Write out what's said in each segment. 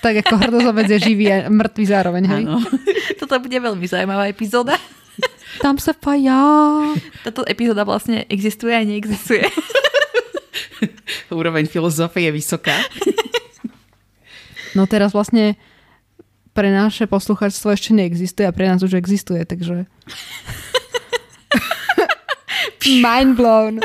Tak ako hrdozovec je živý a mŕtvý zároveň, hej? Áno. Toto bude veľmi zaujímavá epizóda. Tam sa fajá. Táto epizóda vlastne existuje a neexistuje. Úroveň filozofie je vysoká. No teraz vlastne pre naše posluchačstvo ešte neexistuje a pre nás už existuje, takže... Mind blown.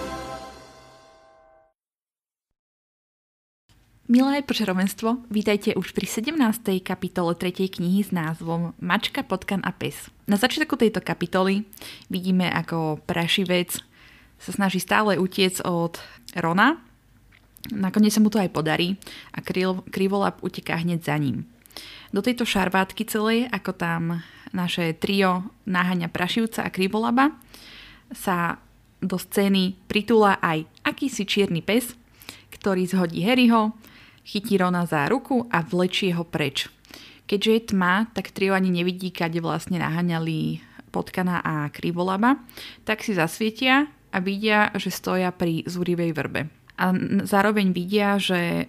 Milé počarovenstvo, vítajte už pri 17. kapitole 3. knihy s názvom Mačka, potkan a pes. Na začiatku tejto kapitoly vidíme, ako prašivec sa snaží stále utiec od Rona. Nakoniec sa mu to aj podarí a Krivolap uteká hneď za ním. Do tejto šarvátky celej, ako tam naše trio náhania Prašivca a Krivolaba, sa do scény pritúla aj akýsi čierny pes, ktorý zhodí Harryho, chytí Rona za ruku a vlečie ho preč. Keďže je tma, tak trio ani nevidí, kade vlastne naháňali potkana a krivolaba, tak si zasvietia a vidia, že stoja pri zúrivej vrbe. A zároveň vidia, že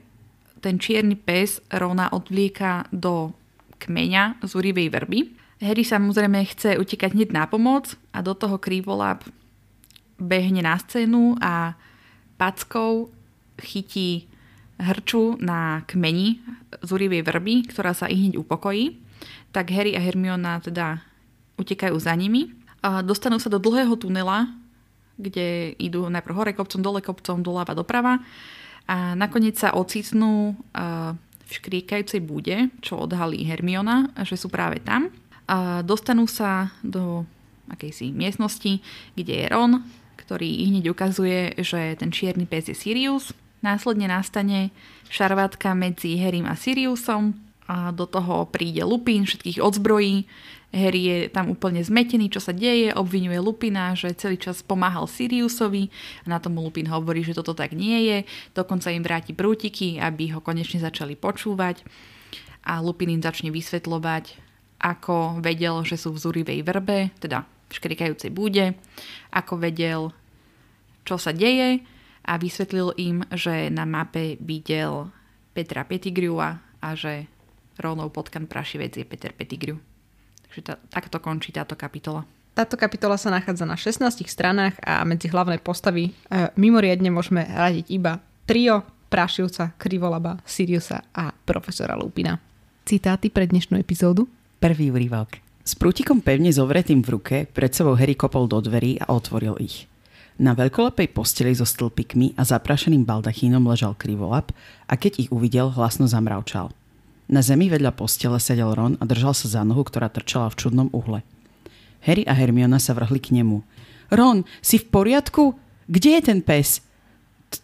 ten čierny pes Rona odvlieka do kmeňa zúrivej vrby. Harry samozrejme chce utekať hneď na pomoc a do toho krivolab behne na scénu a packou chytí hrču na kmeni zúrivej vrby, ktorá sa i hneď upokojí, tak Harry a Hermiona teda utekajú za nimi. A dostanú sa do dlhého tunela, kde idú najprv hore kopcom, dole kopcom, doľava, doprava a nakoniec sa ocitnú v škriekajúcej bude, čo odhalí Hermiona, že sú práve tam. A dostanú sa do akejsi miestnosti, kde je Ron, ktorý hneď ukazuje, že ten čierny pes je Sirius Následne nastane šarvátka medzi Harrym a Siriusom a do toho príde Lupin, všetkých odzbrojí. Harry je tam úplne zmetený, čo sa deje, obvinuje Lupina, že celý čas pomáhal Siriusovi a na tomu Lupin hovorí, že toto tak nie je. Dokonca im vráti prútiky, aby ho konečne začali počúvať a Lupin im začne vysvetľovať, ako vedel, že sú v zúrivej vrbe, teda v škrikajúcej búde, ako vedel, čo sa deje a vysvetlil im, že na mape videl Petra Pettigrewa a že Ronov potkan prašivec je Peter Pettigrew. Takže tá, takto končí táto kapitola. Táto kapitola sa nachádza na 16 stranách a medzi hlavné postavy e, mimoriadne môžeme radiť iba trio Prašivca, Krivolaba, Siriusa a profesora Lupina. Citáty pre dnešnú epizódu? Prvý úryvok. S prútikom pevne zovretým v ruke pred sebou Harry kopol do dverí a otvoril ich. Na veľkolepej posteli so stĺpikmi a zaprašeným baldachínom ležal krivolap a keď ich uvidel, hlasno zamravčal. Na zemi vedľa postele sedel Ron a držal sa za nohu, ktorá trčala v čudnom uhle. Harry a Hermiona sa vrhli k nemu. Ron, si v poriadku? Kde je ten pes?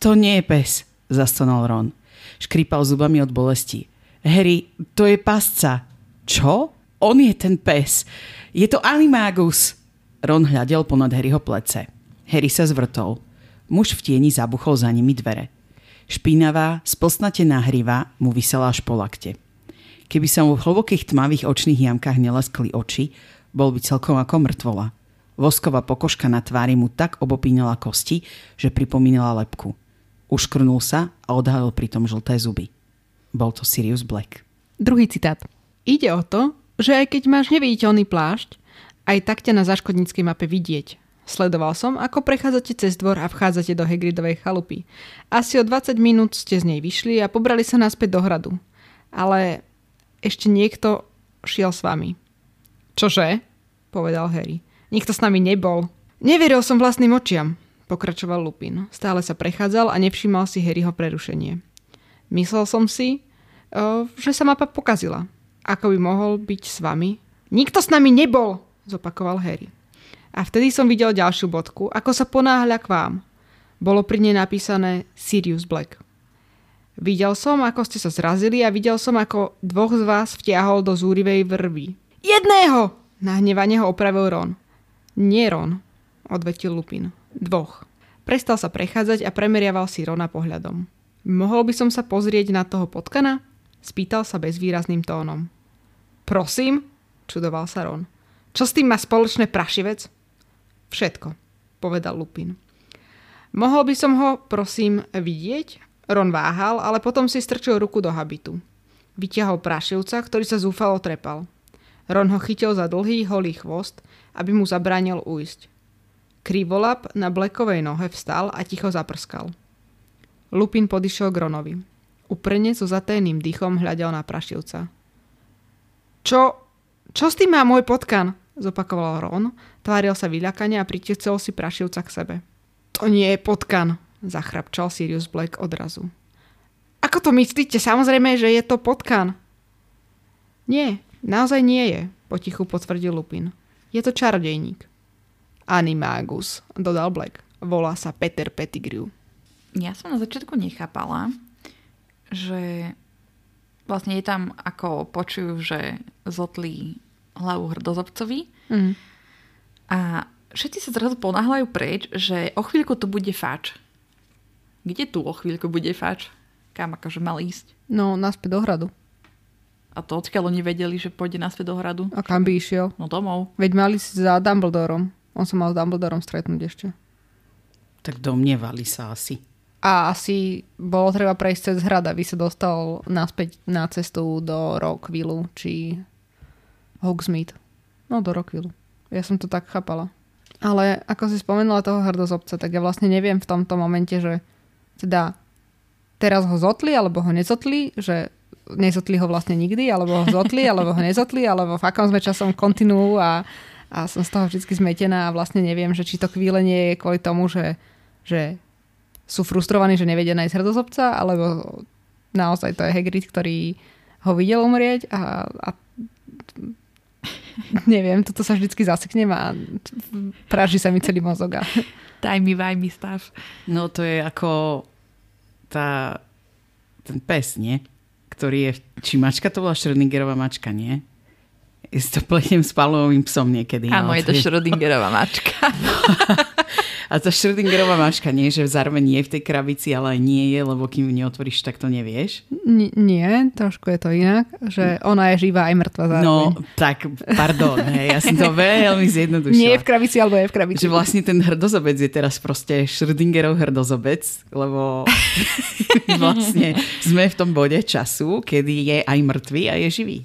To nie je pes, zastonal Ron. Škrípal zubami od bolesti. Harry, to je pasca. Čo? On je ten pes. Je to Animagus. Ron hľadel ponad Harryho plece. Harry sa zvrtol. Muž v tieni zabuchol za nimi dvere. Špinavá, splsnatená hriva mu vysela až po lakte. Keby sa mu v hlbokých tmavých očných jamkách neleskli oči, bol by celkom ako mŕtvola. Vosková pokožka na tvári mu tak obopínala kosti, že pripomínala lepku. Uškrnul sa a odhalil pritom žlté zuby. Bol to Sirius Black. Druhý citát. Ide o to, že aj keď máš neviditeľný plášť, aj tak ťa na záškodníckej mape vidieť. Sledoval som, ako prechádzate cez dvor a vchádzate do Hagridovej chalupy. Asi o 20 minút ste z nej vyšli a pobrali sa naspäť do hradu. Ale ešte niekto šiel s vami. Čože? povedal Harry. Nikto s nami nebol. Neveril som vlastným očiam, pokračoval Lupin. Stále sa prechádzal a nevšímal si Harryho prerušenie. Myslel som si, že sa mapa pokazila. Ako by mohol byť s vami? Nikto s nami nebol, zopakoval Harry. A vtedy som videl ďalšiu bodku, ako sa ponáhľa k vám. Bolo pri nej napísané Sirius Black. Videl som, ako ste sa zrazili a videl som, ako dvoch z vás vtiahol do zúrivej vrby. Jedného! Nahnevane ho opravil Ron. Nie Ron, odvetil Lupin. Dvoch. Prestal sa prechádzať a premeriaval si Rona pohľadom. Mohol by som sa pozrieť na toho potkana? Spýtal sa bezvýrazným tónom. Prosím? Čudoval sa Ron. Čo s tým má spoločné prašivec? Všetko, povedal Lupin. Mohol by som ho, prosím, vidieť? Ron váhal, ale potom si strčil ruku do habitu. Vyťahol prašivca, ktorý sa zúfalo trepal. Ron ho chytil za dlhý, holý chvost, aby mu zabránil ujsť. Krivolap na blekovej nohe vstal a ticho zaprskal. Lupin podišiel k Ronovi. Uprene so zatajným dýchom hľadel na prašivca. Čo? Čo s tým má môj potkan? Zopakoval Ron, tváril sa vyľakane a pritiecol si prašivca k sebe. To nie je potkan, zachrapčal Sirius Black odrazu. Ako to myslíte? Samozrejme, že je to potkan. Nie, naozaj nie je, potichu potvrdil Lupin. Je to čarodejník. Animagus, dodal Black. Volá sa Peter Pettigrew. Ja som na začiatku nechápala, že vlastne je tam, ako počujú, že zotlí hlavu hrdozobcovi Mm. a všetci sa zrazu ponáhľajú preč, že o chvíľku to bude fač. Kde tu o chvíľku bude fač? Kam akože mal ísť? No, naspäť do hradu. A to odkiaľ oni vedeli, že pôjde naspäť do hradu? A kam by išiel? No domov. Veď mali si za Dumbledorom. On sa mal s Dumbledorom stretnúť ešte. Tak domnievali sa asi. A asi bolo treba prejsť cez hrad, aby sa dostal naspäť na cestu do Rockville, či Hogsmeade. No, do Rockville. Ja som to tak chápala. Ale ako si spomenula toho hrdozobca, tak ja vlastne neviem v tomto momente, že teda teraz ho zotli, alebo ho nezotli, že nezotli ho vlastne nikdy, alebo ho zotli, alebo ho nezotli, alebo v akom sme časom kontinuu a, a som z toho vždy zmetená a vlastne neviem, že či to chvíle nie je kvôli tomu, že, že sú frustrovaní, že nevedia nájsť hrdozobca, alebo naozaj to je Hagrid, ktorý ho videl umrieť a, a neviem, toto sa vždycky zaseknem a praží sa mi celý mozog. A... Daj mi, vaj mi stav. No to je ako tá, ten pes, nie? Ktorý je, či mačka to bola Schrödingerová mačka, nie? Ja si to pletiem s palovým psom niekedy. Áno, ale je to Schrödingerová mačka. A tá Schrödingerová mačka nie, že zároveň nie je v tej krabici, ale aj nie je, lebo kým ju neotvoríš, tak to nevieš. N- nie, trošku je to inak, že ona je živá aj mŕtva zároveň. No, tak, pardon, hej, ja som to veľmi zjednodušila. Nie je v krabici, alebo je v krabici. Že vlastne ten hrdozobec je teraz proste Schrödingerov hrdozobec, lebo vlastne sme v tom bode času, kedy je aj mŕtvý a je živý.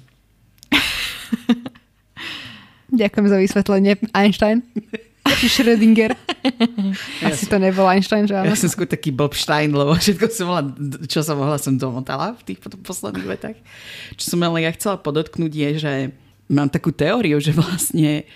Ďakujem za vysvetlenie, Einstein. Či Schrödinger. Asi to nebol Einstein, že áno? Ja som skôr taký Bobstein, lebo všetko som mohla, čo som mohla, som domotala v tých posledných vetách. Čo som ale ja chcela podotknúť je, že mám takú teóriu, že vlastne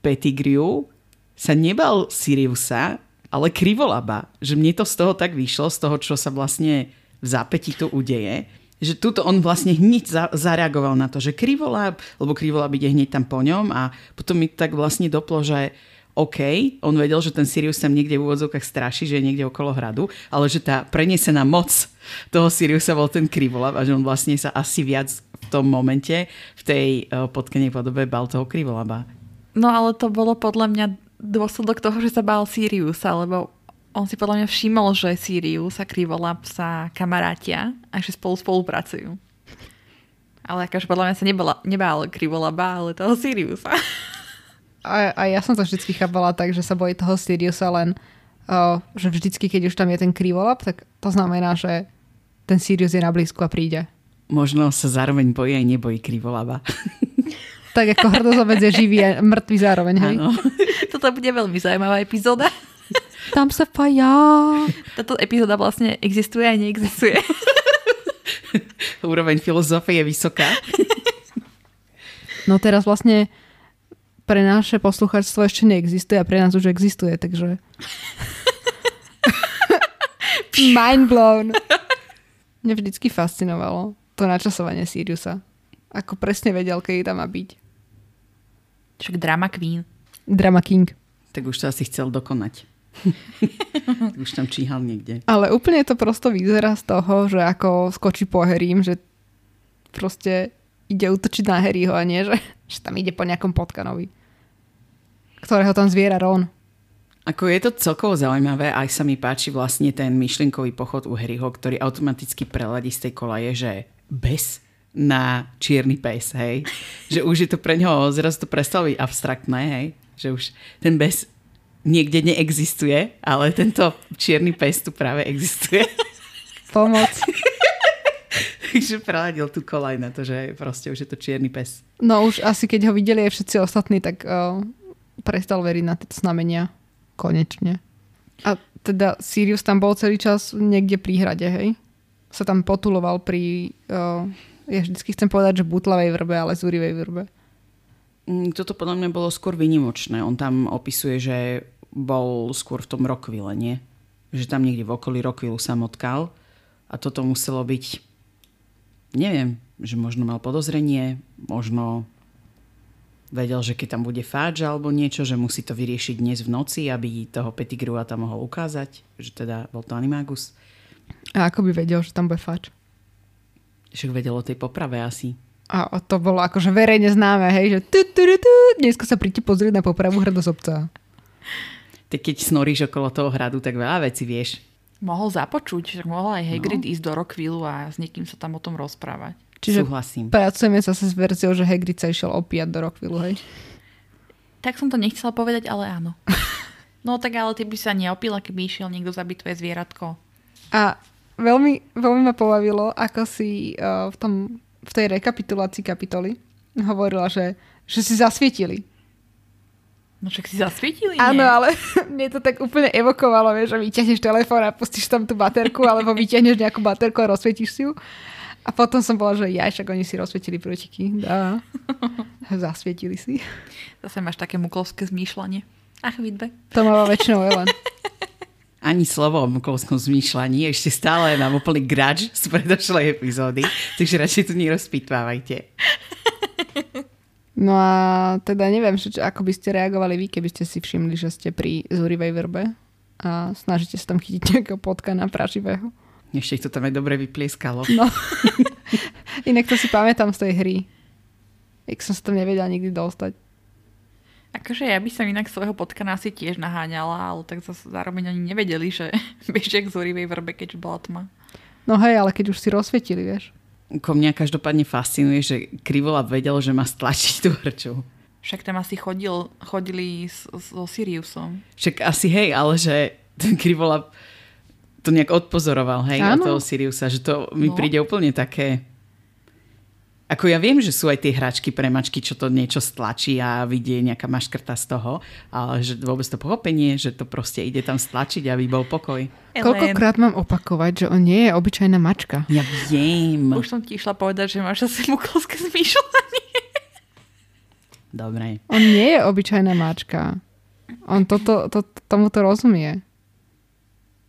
Pettigrew sa nebal Siriusa, ale krivolaba. Že mne to z toho tak vyšlo, z toho, čo sa vlastne v zápäti tu udeje, že tuto on vlastne hneď za, zareagoval na to, že krivolab, lebo krivolab ide hneď tam po ňom a potom mi tak vlastne doplo, že OK, on vedel, že ten Sirius tam niekde v úvodzovkách straší, že je niekde okolo hradu, ale že tá prenesená moc toho Siriusa bol ten krivolab a že on vlastne sa asi viac v tom momente, v tej uh, potkenej podobe bal toho krivolaba. No ale to bolo podľa mňa dôsledok toho, že sa bál Siriusa, lebo on si podľa mňa všimol, že Sirius a Krivolab sa kamarátia a že spolu spolupracujú. Ale akože podľa mňa sa nebala, nebál Krivolaba, ale toho Siriusa. A, a ja som to vždycky chápala tak, že sa bojí toho Siriusa len, uh, že vždycky, keď už tam je ten krivolab, tak to znamená, že ten Sirius je na blízku a príde. Možno sa zároveň bojí aj nebojí krivolaba. Tak ako hrdozobec je živý a mŕtvý zároveň, hej? Áno. Toto bude veľmi zaujímavá epizóda. Tam sa pajá. Táto epizóda vlastne existuje a neexistuje. Úroveň filozofie je vysoká. No teraz vlastne pre naše poslucháčstvo ešte neexistuje a pre nás už existuje, takže... Mind blown. Mňa vždycky fascinovalo to načasovanie Siriusa. Ako presne vedel, kedy tam má byť. Však drama queen. Drama King. Tak už to asi chcel dokonať. Už tam číhal niekde. Ale úplne to prosto vyzerá z toho, že ako skočí po Harrym, že proste ide útočiť na Harryho a nie, že, že tam ide po nejakom potkanovi, ktorého tam zviera Ron. Ako je to celkovo zaujímavé, aj sa mi páči vlastne ten myšlienkový pochod u Harryho, ktorý automaticky preladí z tej kolaje, že bez na čierny pes, hej. Že už je to pre ňoho zrazu to prestalo byť abstraktné, hej. Že už ten bez niekde neexistuje, ale tento čierny pes tu práve existuje. Pomoc. Takže preladil tú kolaj na to, že proste už je to čierny pes. No už asi keď ho videli aj všetci ostatní, tak uh, prestal veriť na tieto znamenia. Konečne. A teda Sirius tam bol celý čas niekde pri hrade, hej? Sa tam potuloval pri... Uh, ja vždycky chcem povedať, že butlavej vrbe, ale zúrivej vrbe. Mm, toto podľa mňa bolo skôr vynimočné. On tam opisuje, že bol skôr v tom Rockville, nie? Že tam niekde v okolí Rockville sa motkal a toto muselo byť neviem, že možno mal podozrenie, možno vedel, že keď tam bude fáč alebo niečo, že musí to vyriešiť dnes v noci, aby toho Pettigrua tam mohol ukázať, že teda bol to Animagus. A ako by vedel, že tam bude fáč? Však vedel o tej poprave asi. A to bolo akože verejne známe, hej, že tu, tu, tu, tu, dneska sa príďte pozrieť na popravu hrdosobca. Tak keď snoríš okolo toho hradu, tak veľa veci vieš. Mohol započuť, že mohol aj Hagrid no. ísť do Rockvillu a s niekým sa tam o tom rozprávať. Čiže Súhlasím. pracujeme zase s verziou, že Hagrid sa išiel opíjať do Rockvillu, hej? Tak som to nechcela povedať, ale áno. No tak ale ty by sa neopila, keby išiel niekto zabiť tvoje zvieratko. A veľmi, veľmi ma pobavilo, ako si uh, v tom v tej rekapitulácii kapitoly hovorila, že, že si zasvietili. No však si zasvietili, nie? Áno, ale mne to tak úplne evokovalo, vieš, že vyťahneš telefón a pustíš tam tú baterku, alebo vyťahneš nejakú baterku a rozsvietíš si ju. A potom som bola, že ja, však oni si rozsvietili prútiky. Dá. Zasvietili si. Zase máš také muklovské zmýšľanie. Ach, vidbe. To má väčšinou Ellen ani slovo o mukovskom zmýšľaní. Ešte stále mám úplný grač z predošlej epizódy, takže radšej tu nerozpitvávajte. No a teda neviem, čo, ako by ste reagovali vy, keby ste si všimli, že ste pri Zúrivej vrbe a snažíte sa tam chytiť nejakého potkana praživého. Ešte to tam aj dobre vyplieskalo. No. Inak to si pamätám z tej hry. Jak som sa tam nevedela nikdy dostať. Akože ja by som inak svojho potkana asi tiež naháňala, ale tak zase zároveň oni nevedeli, že bežia k zorivej vrbe, keď bola tma. No hej, ale keď už si rozsvietili, vieš. Ko mňa každopádne fascinuje, že Krivolab vedel, že má stlačiť tú hrču. Však tam asi chodil, chodili so Siriusom. Však asi hej, ale že ten Krivolab to nejak odpozoroval, hej, od toho Siriusa, že to mi no. príde úplne také ako ja viem, že sú aj tie hračky pre mačky, čo to niečo stlačí a vidie nejaká maškrta z toho, ale že vôbec to pochopenie, že to proste ide tam stlačiť, aby bol pokoj. Ellen. Koľkokrát mám opakovať, že on nie je obyčajná mačka. Ja viem. Už som ti išla povedať, že máš asi mukolské zmýšľanie. Dobre. On nie je obyčajná mačka. On toto, to, tomu to rozumie.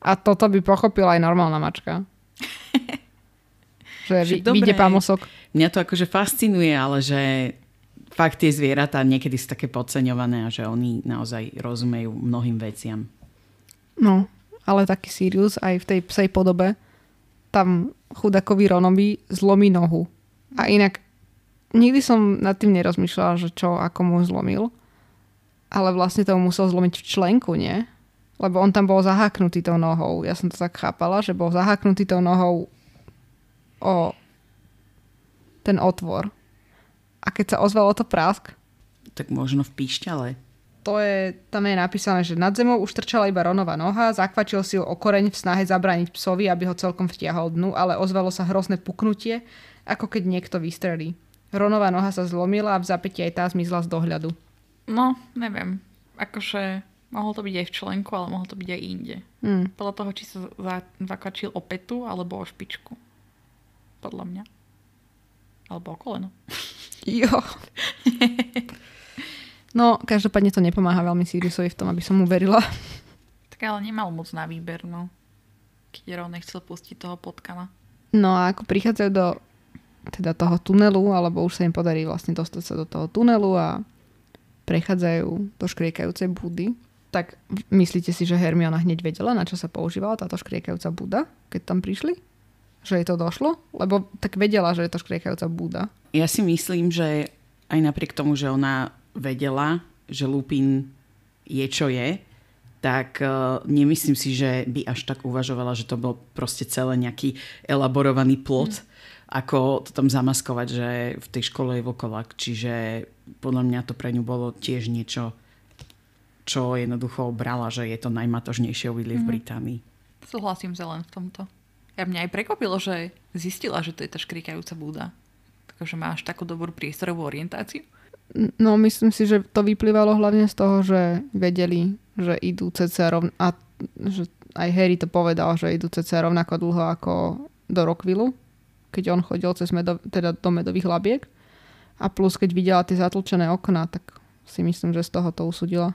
A toto by pochopila aj normálna mačka. že vyjde pamosok. Mňa to akože fascinuje, ale že fakt tie zvieratá niekedy sú také podceňované a že oni naozaj rozumejú mnohým veciam. No, ale taký Sirius aj v tej psej podobe tam chudakový Ronovi zlomí nohu. A inak nikdy som nad tým nerozmýšľala, že čo ako mu zlomil. Ale vlastne to musel zlomiť v členku, nie? Lebo on tam bol zaháknutý tou nohou. Ja som to tak chápala, že bol zaháknutý tou nohou o ten otvor. A keď sa ozvalo to prásk, tak možno v píšťale. To je, tam je napísané, že nad zemou už trčala iba Ronova noha, zakvačil si ho o koreň v snahe zabrániť psovi, aby ho celkom vtiahol dnu, ale ozvalo sa hrozné puknutie, ako keď niekto vystrelí. Ronova noha sa zlomila a v zapäti aj tá zmizla z dohľadu. No, neviem. Akože mohol to byť aj v členku, ale mohol to byť aj inde. Hmm. Podľa toho, či sa za, zakvačil o petu alebo o špičku. Podľa mňa. Alebo o koleno. Jo. no, každopádne to nepomáha veľmi Siriusovi v tom, aby som mu verila. Tak ale nemal moc na výber, no. Keď Ron nechcel pustiť toho potkana. No a ako prichádzajú do teda toho tunelu, alebo už sa im podarí vlastne dostať sa do toho tunelu a prechádzajú do škriekajúcej budy. Tak myslíte si, že Hermiona hneď vedela, na čo sa používala táto škriekajúca Buda, keď tam prišli? Že jej to došlo? Lebo tak vedela, že je to škriekajúca Buda. Ja si myslím, že aj napriek tomu, že ona vedela, že Lupin je čo je, tak uh, nemyslím si, že by až tak uvažovala, že to bol proste celé nejaký elaborovaný plot, mm. ako to tam zamaskovať, že v tej škole je vokolak. Čiže podľa mňa to pre ňu bolo tiež niečo čo jednoducho brala, že je to najmatožnejšie obydlie mm-hmm. v mhm. Británii. Súhlasím sa len v tomto. Ja mňa aj prekvapilo, že zistila, že to je tá škrikajúca búda. Takže máš takú dobrú priestorovú orientáciu. No myslím si, že to vyplývalo hlavne z toho, že vedeli, že idú cca rovn- a že aj Harry to povedal, že idú cca rovnako dlho ako do Rockvillu, keď on chodil cez medo- teda do medových labiek. A plus, keď videla tie zatlčené okná, tak si myslím, že z toho to usudila.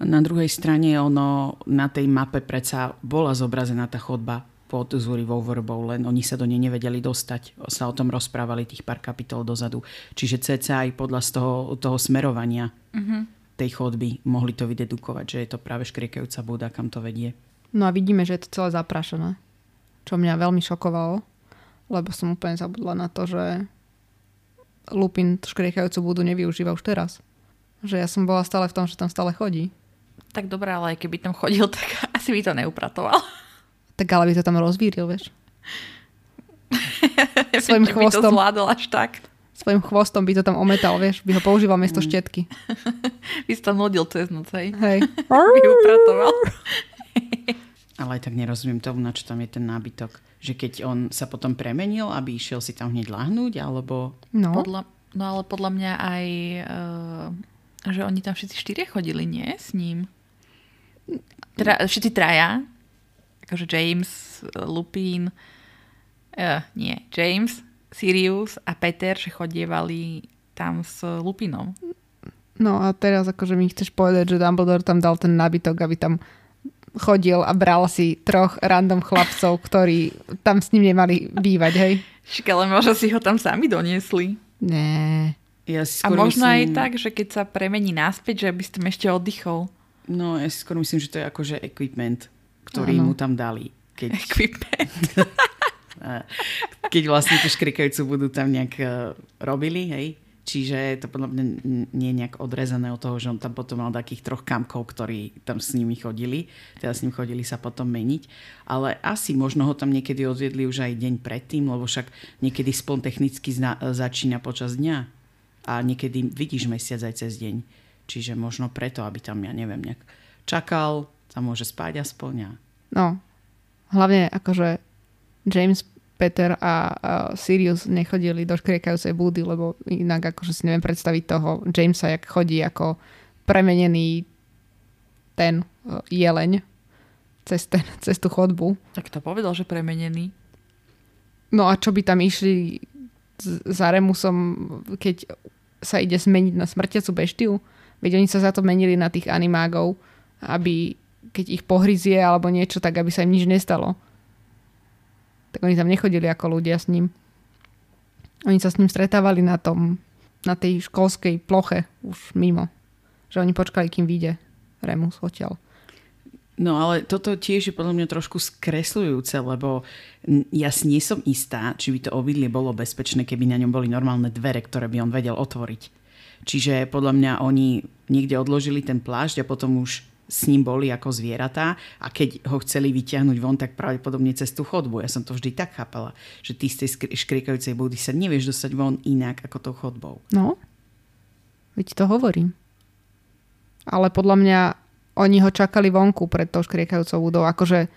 Na druhej strane ono na tej mape predsa bola zobrazená tá chodba pod Zúrivou vrbou, len oni sa do nej nevedeli dostať. Sa o tom rozprávali tých pár kapitol dozadu. Čiže cca aj podľa z toho, toho smerovania uh-huh. tej chodby mohli to vydedukovať, že je to práve škriekajúca búda, kam to vedie. No a vidíme, že je to celé zaprašené. Čo mňa veľmi šokovalo, lebo som úplne zabudla na to, že Lupin škriekajúcu búdu nevyužíva už teraz. Že ja som bola stále v tom, že tam stále chodí. Tak dobré, ale keby tam chodil, tak asi by to neupratoval. Tak ale by to tam rozvíril, vieš. Svojim chvostom. By to zvládol až tak. Svojim chvostom by to tam ometal, vieš. By ho používal miesto mm. štetky. by si tam nudil cez noc, hej. Hej. by upratoval. ale aj tak nerozumiem tomu, na čo tam je ten nábytok. Že keď on sa potom premenil, aby išiel si tam hneď lahnúť, alebo... No. Podľa, no ale podľa mňa aj... Uh, že oni tam všetci štyria chodili, nie? S ním. Teda všetci traja. Akože James, Lupin, uh, nie, James, Sirius a Peter, že chodievali tam s Lupinom. No a teraz akože mi chceš povedať, že Dumbledore tam dal ten nábytok, aby tam chodil a bral si troch random chlapcov, ktorí tam s ním nemali bývať, hej? Však ale možno si ho tam sami doniesli. Nie. Ja si a možno myslím... aj tak, že keď sa premení naspäť, že by si tam ešte oddychol. No, ja si skôr myslím, že to je akože equipment, ktorý ano. mu tam dali. Keď... Equipment. keď vlastne tú škrikajúcu budú tam nejak uh, robili, hej. Čiže to podľa mňa nie je nejak odrezané od toho, že on tam potom mal takých troch kamkov, ktorí tam s nimi chodili. Teda s ním chodili sa potom meniť. Ale asi možno ho tam niekedy odviedli už aj deň predtým, lebo však niekedy spln technicky zna- začína počas dňa a niekedy vidíš mesiac aj cez deň. Čiže možno preto, aby tam, ja neviem, nejak čakal, sa môže spať aspoň. A... No, hlavne akože James, Peter a, a Sirius nechodili do škriekajúcej búdy, lebo inak akože si neviem predstaviť toho Jamesa, jak chodí ako premenený ten uh, jeleň cez, ten, cez tú chodbu. Tak to povedal, že premenený. No a čo by tam išli za Remusom, keď sa ide zmeniť na smrtiacu beštiu. Veď oni sa za to menili na tých animágov, aby keď ich pohryzie alebo niečo, tak aby sa im nič nestalo. Tak oni tam nechodili ako ľudia s ním. Oni sa s ním stretávali na tom, na tej školskej ploche už mimo. Že oni počkali, kým vyjde Remus odtiaľ. No ale toto tiež je podľa mňa trošku skresľujúce, lebo ja si nie som istá, či by to obydlie bolo bezpečné, keby na ňom boli normálne dvere, ktoré by on vedel otvoriť. Čiže podľa mňa oni niekde odložili ten plášť a potom už s ním boli ako zvieratá a keď ho chceli vyťahnuť von, tak pravdepodobne cez tú chodbu. Ja som to vždy tak chápala, že ty z tej škrikajúcej búdy sa nevieš dostať von inak ako tou chodbou. No, veď to hovorím. Ale podľa mňa oni ho čakali vonku pred tou škriekajúcou budou, akože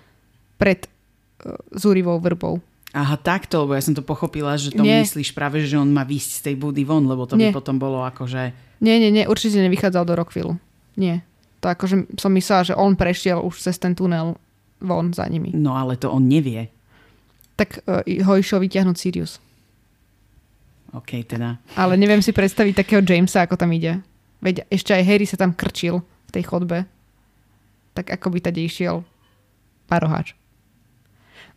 pred uh, zúrivou vrbou. Aha, takto, lebo ja som to pochopila, že to nie. myslíš práve, že on má výsť z tej budy von, lebo to nie. by potom bolo akože... Nie, nie, nie, určite nevychádzal do Rockvillu. Nie. To akože som myslela, že on prešiel už cez ten tunel von za nimi. No ale to on nevie. Tak uh, ho išiel vyťahnuť Sirius. OK, teda. Ale neviem si predstaviť takého Jamesa, ako tam ide. Veď ešte aj Harry sa tam krčil v tej chodbe tak ako by tady išiel paroháč.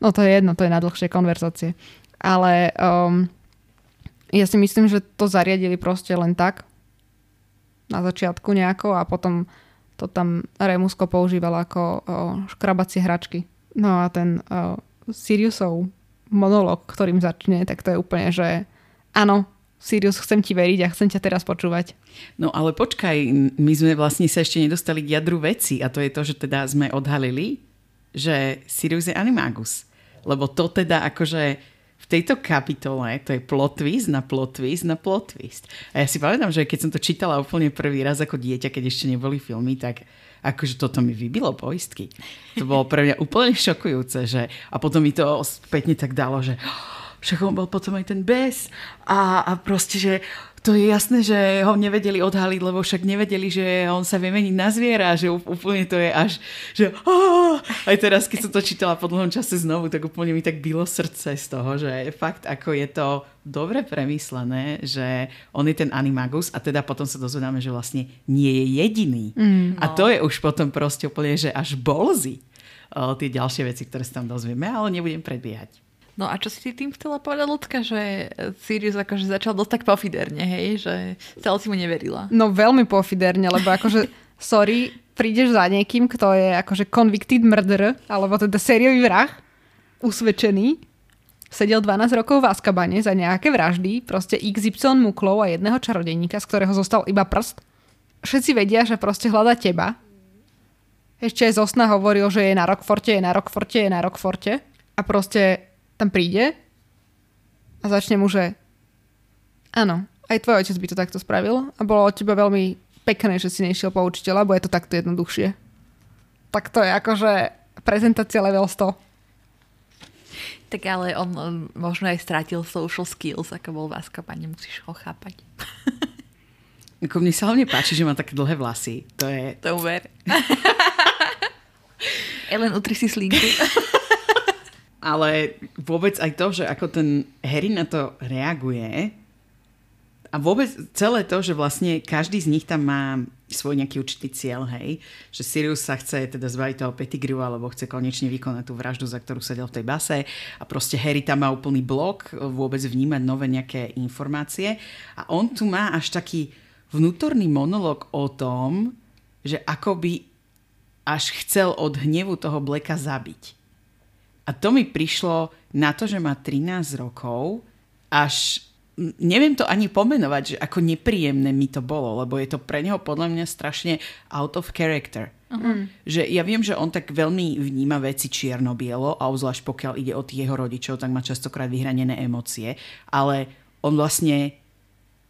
No to je jedno, to je na dlhšie konverzácie. Ale um, ja si myslím, že to zariadili proste len tak na začiatku nejako a potom To tam Remusko používal ako o, škrabacie hračky. No a ten o, Siriusov monolog, ktorým začne, tak to je úplne, že áno, Sirius, chcem ti veriť a chcem ťa teraz počúvať. No ale počkaj, my sme vlastne sa ešte nedostali k jadru veci a to je to, že teda sme odhalili, že Sirius je animagus. Lebo to teda akože v tejto kapitole to je plot twist na plot twist na plot twist. A ja si pamätám, že keď som to čítala úplne prvý raz ako dieťa, keď ešte neboli filmy, tak akože toto mi vybilo poistky. To bolo pre mňa úplne šokujúce, že a potom mi to spätne tak dalo, že však on bol potom aj ten bes a, a proste, že to je jasné, že ho nevedeli odhaliť, lebo však nevedeli, že on sa vie meniť na zviera, že úplne to je až, že oh! aj teraz, keď som to čítala po dlhom čase znovu, tak úplne mi tak bylo srdce z toho, že fakt ako je to dobre premyslené, že on je ten animagus a teda potom sa dozvedáme, že vlastne nie je jediný. Mm, no. A to je už potom proste úplne, že až bolzy tie ďalšie veci, ktoré sa tam dozvieme, ale nebudem predbiehať. No a čo si tým chcela povedať, Ľudka, že Sirius akože začal dosť tak pofiderne, hej? Že stále si mu neverila. No veľmi pofiderne, lebo akože, sorry, prídeš za niekým, kto je akože convicted murderer, alebo teda sériový vrah, usvedčený, sedel 12 rokov v Askabane za nejaké vraždy, proste XY muklov a jedného čarodejníka, z ktorého zostal iba prst. Všetci vedia, že proste hľada teba. Ešte aj Zosna hovoril, že je na Rockforte, je na Rockforte, je na Rockforte. A proste tam príde a začne mu, že áno, aj tvoj otec by to takto spravil a bolo od teba veľmi pekné, že si nešiel po učiteľa, bo je to takto jednoduchšie. Tak to je akože prezentácia level 100. Tak ale on, on možno aj strátil social skills, ako bol v Azkabane, musíš ho chápať. Ako mne sa hlavne páči, že má také dlhé vlasy. To je... To uver. Ellen, utri si slinku. ale vôbec aj to, že ako ten Harry na to reaguje a vôbec celé to, že vlastne každý z nich tam má svoj nejaký určitý cieľ, hej, že Sirius sa chce teda zbaviť toho Pettigrew alebo chce konečne vykonať tú vraždu, za ktorú sedel v tej base a proste Harry tam má úplný blok vôbec vnímať nové nejaké informácie a on tu má až taký vnútorný monolog o tom, že ako by až chcel od hnevu toho Blacka zabiť. A to mi prišlo na to, že má 13 rokov, až neviem to ani pomenovať, že ako nepríjemné mi to bolo, lebo je to pre neho podľa mňa strašne out of character. Uh-huh. Že ja viem, že on tak veľmi vníma veci čierno-bielo a obzvlášť pokiaľ ide o tých jeho rodičov, tak má častokrát vyhranené emócie, ale on vlastne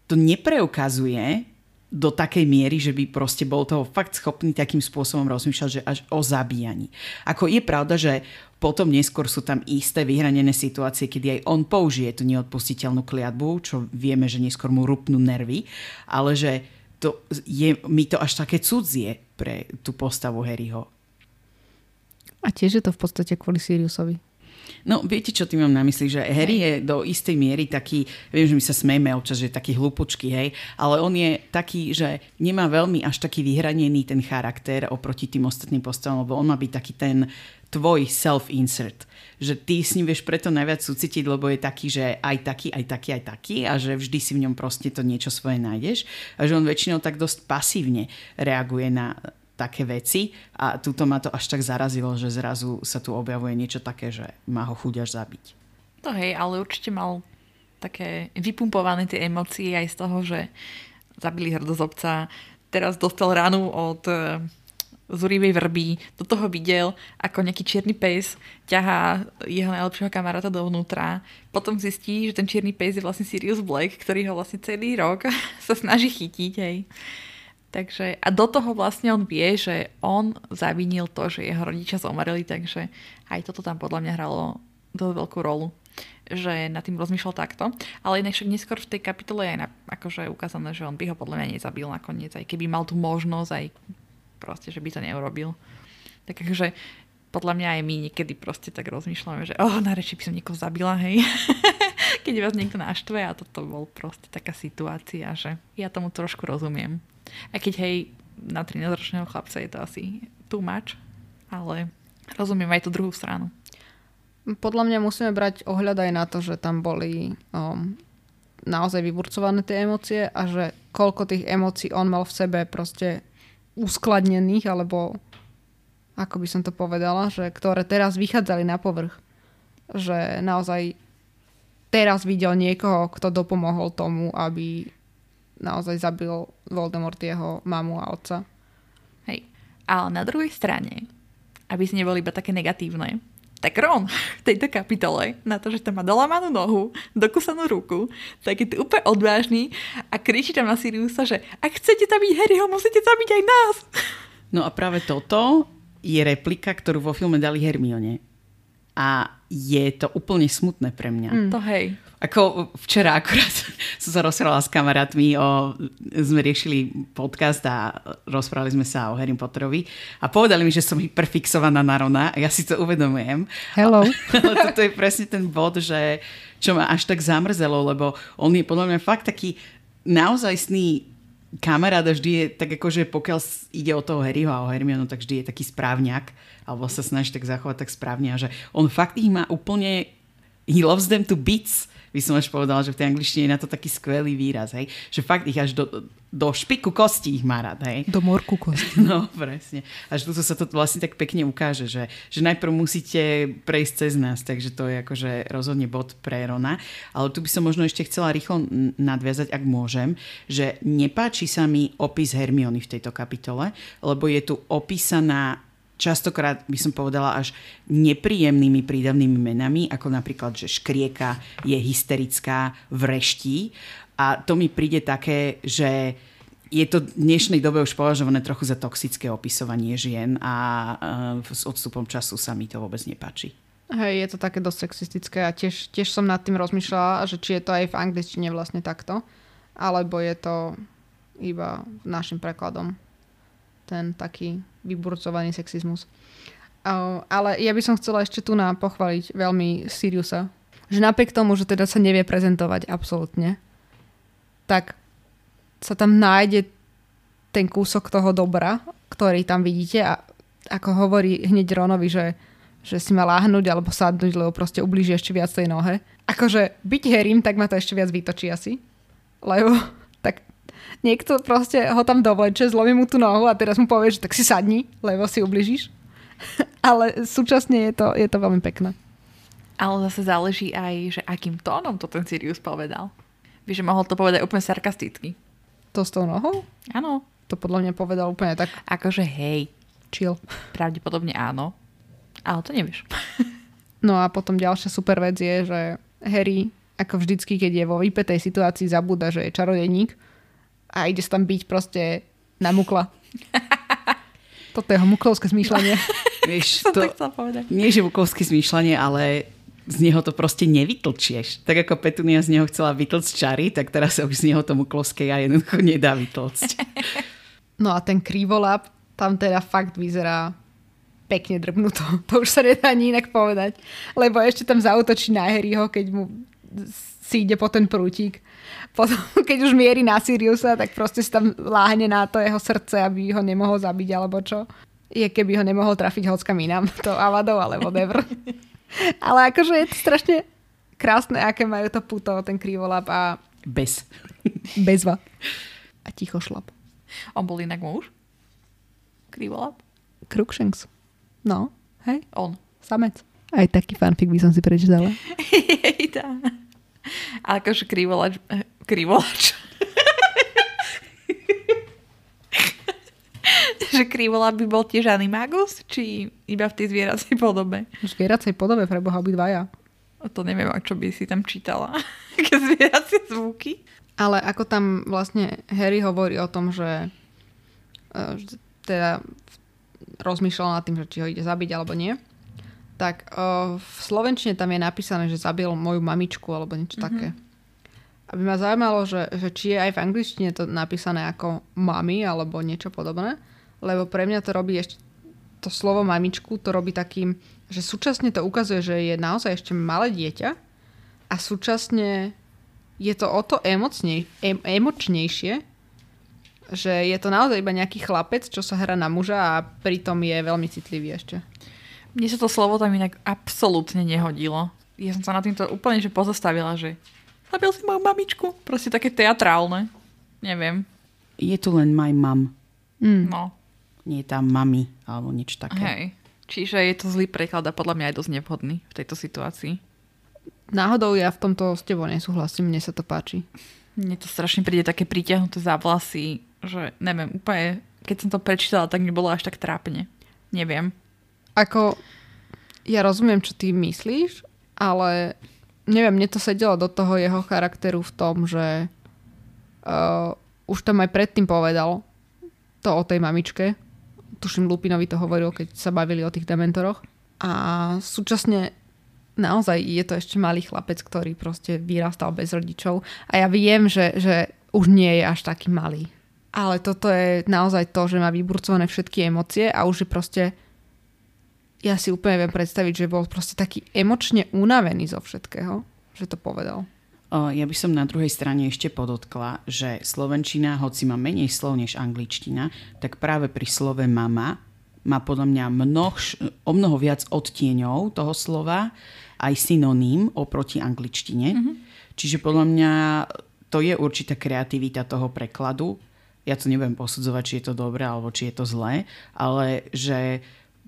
to nepreukazuje do takej miery, že by proste bol toho fakt schopný takým spôsobom rozmýšľať, že až o zabíjaní. Ako je pravda, že potom neskôr sú tam isté vyhranené situácie, kedy aj on použije tú neodpustiteľnú kliatbu, čo vieme, že neskôr mu rupnú nervy, ale že to je mi to až také cudzie pre tú postavu Harryho. A tiež je to v podstate kvôli Siriusovi. No, viete, čo tým mám na mysli? Že Harry je do istej miery taký, viem, že my sa smejeme občas, že je taký hlupučký, hej, ale on je taký, že nemá veľmi až taký vyhranený ten charakter oproti tým ostatným postavom, lebo on má byť taký ten tvoj self-insert. Že ty s ním vieš preto najviac súcitiť, lebo je taký, že aj taký, aj taký, aj taký a že vždy si v ňom proste to niečo svoje nájdeš a že on väčšinou tak dosť pasívne reaguje na také veci a túto ma to až tak zarazilo, že zrazu sa tu objavuje niečo také, že má ho chuť až zabiť. To hej, ale určite mal také vypumpované tie emócie aj z toho, že zabili hrdozobca, teraz dostal ránu od e, zúrivej vrby, do toho videl, ako nejaký čierny pes ťahá jeho najlepšieho kamaráta dovnútra. Potom zistí, že ten čierny pes je vlastne Sirius Black, ktorý ho vlastne celý rok sa snaží chytiť. Hej. Takže, a do toho vlastne on vie, že on zavinil to, že jeho rodičia zomreli, takže aj toto tam podľa mňa hralo dosť veľkú rolu že nad tým rozmýšľal takto. Ale inak však neskôr v tej kapitole je aj na, akože ukázané, že on by ho podľa mňa nezabil nakoniec, aj keby mal tú možnosť, aj proste, že by to neurobil. Takže podľa mňa aj my niekedy proste tak rozmýšľame, že oh, na reči by som niekoho zabila, hej. Keď vás niekto naštve a toto bol proste taká situácia, že ja tomu trošku rozumiem. A keď hej, na 13-ročného chlapca je to asi too much, ale rozumiem aj tú druhú stranu. Podľa mňa musíme brať ohľad aj na to, že tam boli um, naozaj vyburcované tie emócie a že koľko tých emócií on mal v sebe proste uskladnených, alebo ako by som to povedala, že ktoré teraz vychádzali na povrch. Že naozaj teraz videl niekoho, kto dopomohol tomu, aby naozaj zabil Voldemort jeho mamu a otca. Hej. Ale na druhej strane, aby si neboli iba také negatívne, tak Ron v tejto kapitole, na to, že tam má dolamanú nohu, dokusanú ruku, tak je tu úplne odvážny a kričí tam na Siriusa, že ak chcete zabiť Harryho, musíte zabiť aj nás. No a práve toto je replika, ktorú vo filme dali Hermione. A je to úplne smutné pre mňa. Mm. To hej. Ako včera akurát som sa rozprával s kamarátmi, o, sme riešili podcast a rozprávali sme sa o Harry Potterovi a povedali mi, že som hyperfixovaná na Rona a ja si to uvedomujem. Hello. Ale toto je presne ten bod, že čo ma až tak zamrzelo, lebo on je podľa mňa fakt taký naozajstný kamarát a vždy je tak ako, že pokiaľ ide o toho Harryho a o Hermionu, tak vždy je taký správňak alebo sa snaží tak zachovať tak správne a že on fakt ich má úplne he loves them to bits by som až povedala, že v tej angličtine je na to taký skvelý výraz, hej? že fakt ich až do, do špiku kosti ich má rád. Hej? Do morku kosti. No, presne. Až tu sa to vlastne tak pekne ukáže, že, že najprv musíte prejsť cez nás, takže to je akože rozhodne bod pre Rona. Ale tu by som možno ešte chcela rýchlo nadviazať, ak môžem, že nepáči sa mi opis Hermiony v tejto kapitole, lebo je tu opísaná častokrát by som povedala až nepríjemnými prídavnými menami, ako napríklad, že škrieka je hysterická, vreští. A to mi príde také, že je to v dnešnej dobe už považované trochu za toxické opisovanie žien a e, s odstupom času sa mi to vôbec nepáči. Hej, je to také dosť sexistické a tiež, tiež som nad tým rozmýšľala, že či je to aj v angličtine vlastne takto, alebo je to iba našim prekladom ten taký vyburcovaný sexizmus. Ale ja by som chcela ešte tu na pochváliť veľmi Siriusa. Že napriek tomu, že teda sa nevie prezentovať absolútne, tak sa tam nájde ten kúsok toho dobra, ktorý tam vidíte a ako hovorí hneď Ronovi, že, že si má láhnuť alebo sadnúť, lebo proste ublíži ešte viac tej nohe. Akože byť herím, tak ma to ešte viac vytočí asi. Lebo niekto proste ho tam dovleče, zlomí mu tú nohu a teraz mu povie, že tak si sadni, lebo si ubližíš. Ale súčasne je to, je to veľmi pekné. Ale zase záleží aj, že akým tónom to ten Sirius povedal. Víš, že mohol to povedať úplne sarkasticky. To s tou nohou? Áno. To podľa mňa povedal úplne tak. Akože hej. Chill. Pravdepodobne áno. Ale to nevieš. no a potom ďalšia super vec je, že Harry, ako vždycky, keď je vo vypetej situácii, zabúda, že je čarodejník a ide sa tam byť proste na mukla. Toto je muklovské zmýšľanie. Vieš, to, nie že muklovské zmýšľanie, ale z neho to proste nevytlčieš. Tak ako Petunia z neho chcela vytlcť čary, tak teraz sa už z neho to muklovské ja jednoducho nedá vytlcť. No a ten krivolap tam teda fakt vyzerá pekne drbnuto. To už sa nedá ani inak povedať. Lebo ešte tam zautočí na Harryho, keď mu si ide po ten prútik potom, keď už mierí na Siriusa, tak proste si tam láhne na to jeho srdce, aby ho nemohol zabiť, alebo čo. Je, keby ho nemohol trafiť hockam inám, to Avadov, alebo whatever. Ale akože je to strašne krásne, aké majú to puto, ten krivolap a... Bez. Bezva. A ticho šlap. On bol inak muž? Krivolap? Cruikshanks. No, hej. On. Samec. Aj taký fanfic by som si prečítala. Hej, A akože krivolač... Krivolač. že krivola by bol tiež animagus? Či iba v tej zvieracej podobe? V zvieracej podobe pre Boha obidvaja. To neviem, čo by si tam čítala. Aké zvieracie zvuky. Ale ako tam vlastne Harry hovorí o tom, že, e, že teda rozmýšľal nad tým, že či ho ide zabiť alebo nie, tak uh, v Slovenčine tam je napísané, že zabil moju mamičku alebo niečo mm-hmm. také. Aby ma zaujímalo, že, že či je aj v angličtine to napísané ako mami alebo niečo podobné, lebo pre mňa to robí ešte to slovo mamičku to robí takým, že súčasne to ukazuje, že je naozaj ešte malé dieťa a súčasne je to o to emocnej, em, emočnejšie, že je to naozaj iba nejaký chlapec, čo sa hrá na muža a pritom je veľmi citlivý ešte. Mne sa to slovo tam inak absolútne nehodilo. Ja som sa na týmto úplne že pozastavila, že zabil si moju mamičku. Proste také teatrálne. Neviem. Je tu len my mom. Mm. No. Nie je tam mami alebo niečo také. Hej. Čiže je to zlý preklad a podľa mňa je dosť nevhodný v tejto situácii. Náhodou ja v tomto s tebou nesúhlasím, mne sa to páči. Mne to strašne príde také pritiahnuté za vlasy, že neviem, úplne, keď som to prečítala, tak mi bolo až tak trápne. Neviem. Ako, ja rozumiem, čo ty myslíš, ale neviem, mne to sedelo do toho jeho charakteru v tom, že uh, už tam aj predtým povedal to o tej mamičke, tuším Lupinovi to hovoril, keď sa bavili o tých dementoroch. A súčasne naozaj je to ešte malý chlapec, ktorý proste vyrastal bez rodičov. A ja viem, že, že už nie je až taký malý. Ale toto je naozaj to, že má vyburcované všetky emócie a už je proste ja si úplne viem predstaviť, že bol proste taký emočne unavený zo všetkého, že to povedal. Ja by som na druhej strane ešte podotkla, že slovenčina, hoci má menej slov než angličtina, tak práve pri slove mama má podľa mňa mnoh, o mnoho viac odtieňov toho slova, aj synoním oproti angličtine. Mm-hmm. Čiže podľa mňa to je určitá kreativita toho prekladu. Ja to neviem posudzovať, či je to dobré alebo či je to zlé, ale že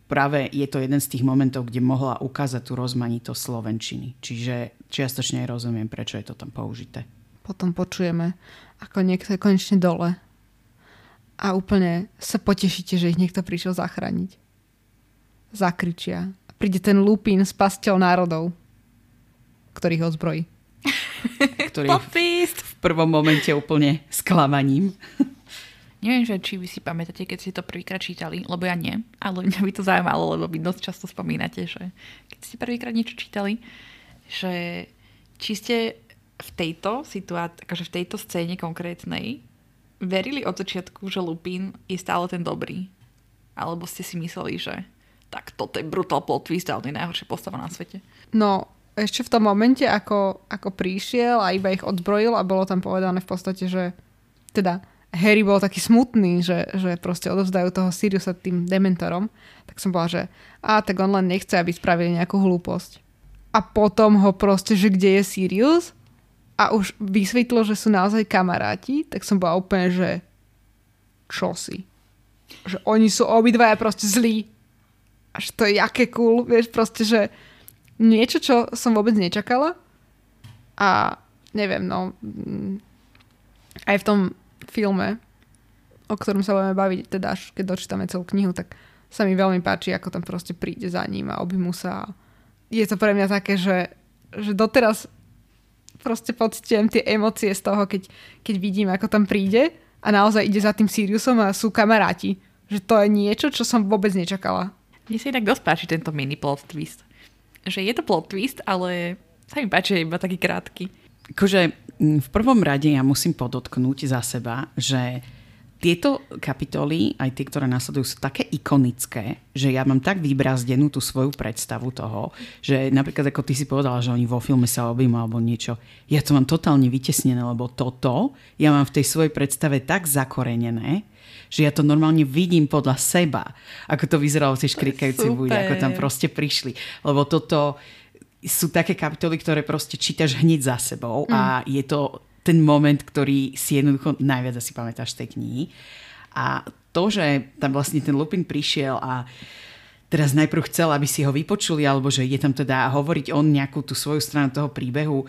práve je to jeden z tých momentov, kde mohla ukázať tú rozmanitosť slovenčiny. Čiže čiastočne aj rozumiem, prečo je to tam použité. Potom počujeme, ako niekto je konečne dole a úplne sa potešíte, že ich niekto prišiel zachrániť. Zakričia. A príde ten lupín s pasťou národov, ktorý ho zbrojí. Ktorý v prvom momente úplne sklamaním. Neviem, že či vy si pamätáte, keď ste to prvýkrát čítali, lebo ja nie, ale mňa by to zaujímalo, lebo vy dosť často spomínate, že keď ste prvýkrát niečo čítali, že či ste v tejto situácii, akože v tejto scéne konkrétnej verili od začiatku, že Lupin je stále ten dobrý. Alebo ste si mysleli, že tak toto je brutal plot twist a on je najhoršia postava na svete. No, ešte v tom momente, ako, ako prišiel a iba ich odzbrojil a bolo tam povedané v podstate, že teda Harry bol taký smutný, že, že proste odovzdajú toho Siriusa tým dementorom, tak som bola, že a tak on len nechce, aby spravili nejakú hlúposť. A potom ho proste, že kde je Sirius a už vysvetlo, že sú naozaj kamaráti, tak som bola úplne, že čo si? Že oni sú obidvaja proste zlí. Až to je jaké cool, vieš, proste, že niečo, čo som vôbec nečakala a neviem, no mm, aj v tom filme, o ktorom sa budeme baviť, teda až keď dočítame celú knihu, tak sa mi veľmi páči, ako tam proste príde za ním a objmu sa. Je to pre mňa také, že, že doteraz proste pocitujem tie emócie z toho, keď, keď vidím, ako tam príde a naozaj ide za tým Siriusom a sú kamaráti. Že to je niečo, čo som vôbec nečakala. Mne sa inak dosť páči tento mini plot twist. Že je to plot twist, ale sa mi páči iba taký krátky. Akože v prvom rade ja musím podotknúť za seba, že tieto kapitoly, aj tie, ktoré nasledujú, sú také ikonické, že ja mám tak vybrazdenú tú svoju predstavu toho, že napríklad ako ty si povedala, že oni vo filme sa objímu alebo niečo, ja to mám totálne vytesnené, lebo toto ja mám v tej svojej predstave tak zakorenené, že ja to normálne vidím podľa seba, ako to vyzeralo v tej škrikajúcej bude, ako tam proste prišli. Lebo toto, sú také kapitoly, ktoré proste čítaš hneď za sebou mm. a je to ten moment, ktorý si jednoducho najviac asi pamätáš z tej knihy. A to, že tam vlastne ten Lupin prišiel a teraz najprv chcel, aby si ho vypočuli, alebo že je tam teda hovoriť on nejakú tú svoju stranu toho príbehu,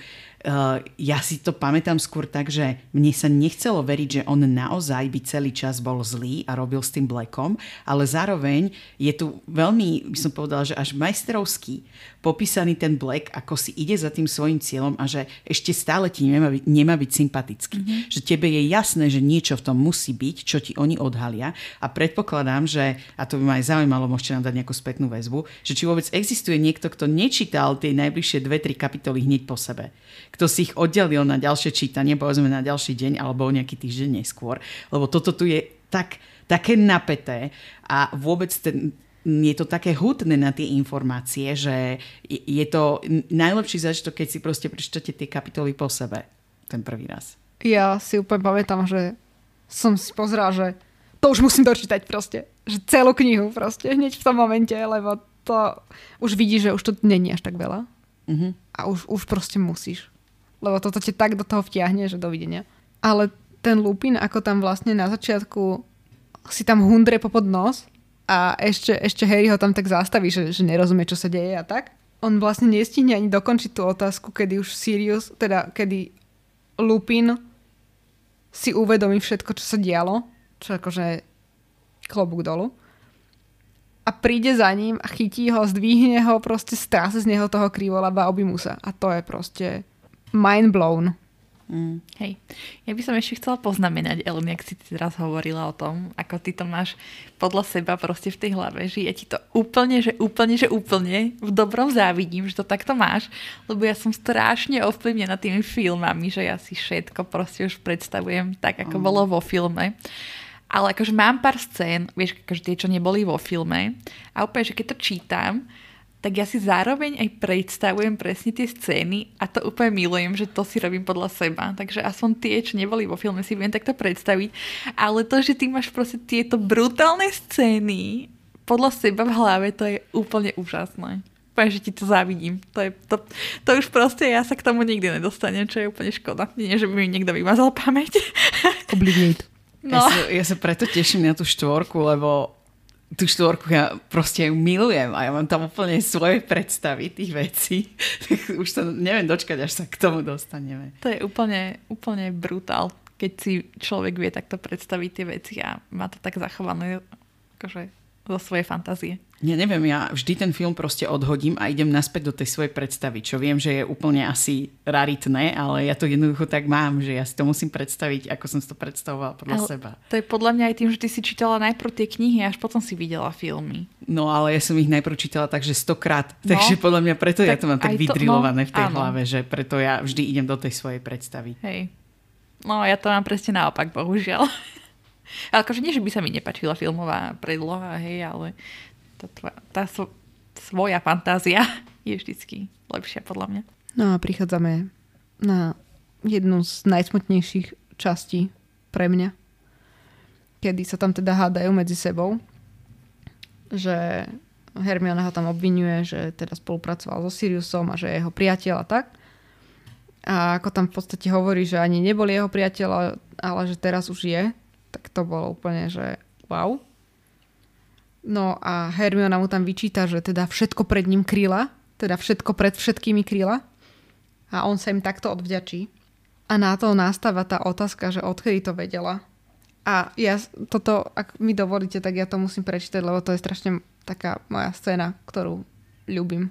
ja si to pamätám skôr tak, že mne sa nechcelo veriť, že on naozaj by celý čas bol zlý a robil s tým Blackom, ale zároveň je tu veľmi, by som povedala, že až majstrovský popísaný ten Black, ako si ide za tým svojim cieľom a že ešte stále ti nemá byť, nemá byť sympatický. Mm-hmm. Že tebe je jasné, že niečo v tom musí byť, čo ti oni odhalia a predpokladám, že, a to by ma aj zaujímalo, môžete nám dať nejakú spätnú väzbu, že či vôbec existuje niekto, kto nečítal tie najbližšie dve, tri kapitoly hneď po sebe kto si ich oddelil na ďalšie čítanie, povedzme na ďalší deň alebo nejaký týždeň neskôr. Lebo toto tu je tak, také napeté a vôbec ten, je to také hutné na tie informácie, že je to najlepší zažitok, keď si proste prečítate tie kapitoly po sebe ten prvý raz. Ja si úplne pamätám, že som si pozrela, že to už musím dočítať proste. Že celú knihu proste hneď v tom momente, lebo to už vidíš, že už to není až tak veľa. Uh-huh. A už, už proste musíš lebo toto ti tak do toho vtiahne, že dovidenia. Ale ten Lupin, ako tam vlastne na začiatku si tam hundre popod nos a ešte, ešte Harry ho tam tak zastaví, že, že nerozumie, čo sa deje a tak. On vlastne nestihne ani dokončiť tú otázku, kedy už Sirius, teda kedy Lupin si uvedomí všetko, čo sa dialo, čo akože klobúk dolu a príde za ním a chytí ho, zdvihne ho, proste stráse z neho toho krivolaba a objímu sa. A to je proste mind blown. Mm. Hej, ja by som ešte chcela poznamenať, Ellen, jak si ty teraz hovorila o tom, ako ty to máš podľa seba proste v tej hlave, že ja ti to úplne, že úplne, že úplne v dobrom závidím, že to takto máš, lebo ja som strašne ovplyvnená tými filmami, že ja si všetko proste už predstavujem tak, ako mm. bolo vo filme. Ale akože mám pár scén, vieš, akože tie, čo neboli vo filme. A úplne, že keď to čítam, tak ja si zároveň aj predstavujem presne tie scény a to úplne milujem, že to si robím podľa seba. Takže aspoň tie, čo neboli vo filme, si viem takto predstaviť. Ale to, že ty máš proste tieto brutálne scény podľa seba v hlave, to je úplne úžasné. Úplne, že ti to závidím. To, je, to, to už proste ja sa k tomu nikdy nedostanem, čo je úplne škoda. Nie, že by mi niekto vymazal pamäť. Obliviate. No. Ja, sa, ja sa preto teším na tú štvorku, lebo tú štvorku ja proste ju milujem a ja mám tam úplne svoje predstavy tých vecí. Už sa neviem dočkať, až sa k tomu dostaneme. To je úplne, úplne brutál, keď si človek vie takto predstaviť tie veci a má to tak zachované akože zo svojej fantázie. Ja neviem, ja vždy ten film proste odhodím a idem naspäť do tej svojej predstavy, čo viem, že je úplne asi raritné, ale ja to jednoducho tak mám, že ja si to musím predstaviť, ako som si to predstavovala podľa ale seba. To je podľa mňa aj tým, že ty si čítala najprv tie knihy, až potom si videla filmy. No ale ja som ich najprv čítala takže stokrát, no, takže podľa mňa preto tak ja to mám tak vydrilované no, v tej áno. hlave, že preto ja vždy idem do tej svojej predstavy. Hej. No ja to mám presne naopak, bohužiaľ. Ale akože nie, že by sa mi nepačila filmová predloha, hej, ale tá, tá svo, svoja fantázia je vždycky lepšia podľa mňa. No a prichádzame na jednu z najsmutnejších častí pre mňa, kedy sa tam teda hádajú medzi sebou, že Hermiona ho tam obvinuje, že teda spolupracoval so Siriusom a že je jeho priateľ a tak. A ako tam v podstate hovorí, že ani nebol jeho priateľ, ale že teraz už je, tak to bolo úplne, že wow. No a Hermiona mu tam vyčíta, že teda všetko pred ním kryla, teda všetko pred všetkými kryla a on sa im takto odvďačí. A na to nastáva tá otázka, že odkedy to vedela. A ja toto, ak mi dovolíte, tak ja to musím prečítať, lebo to je strašne taká moja scéna, ktorú ľúbim.